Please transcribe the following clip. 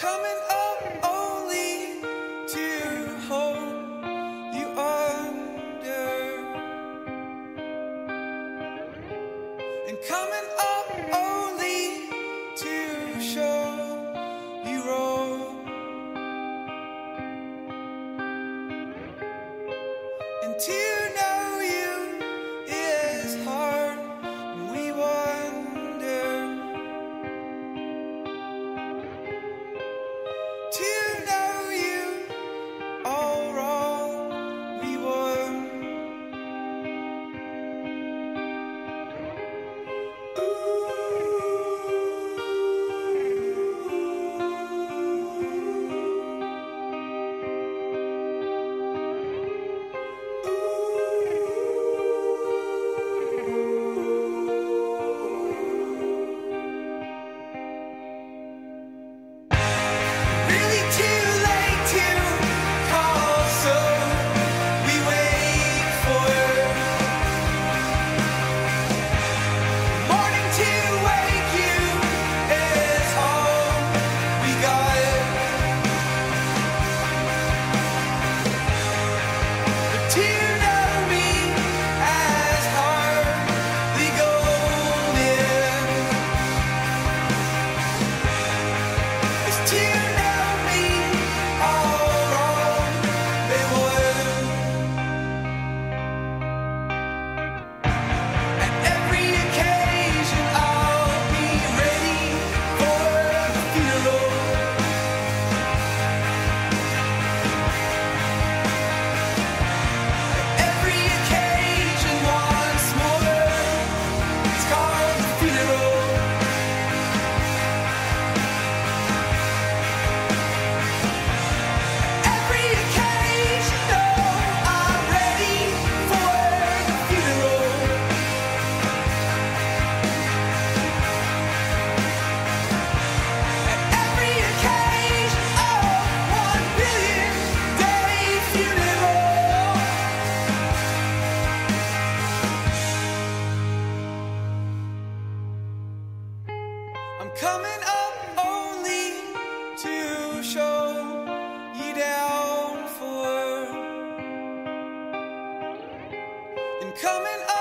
coming up only to hold you under, and coming up only to show you roll. and to know. coming up.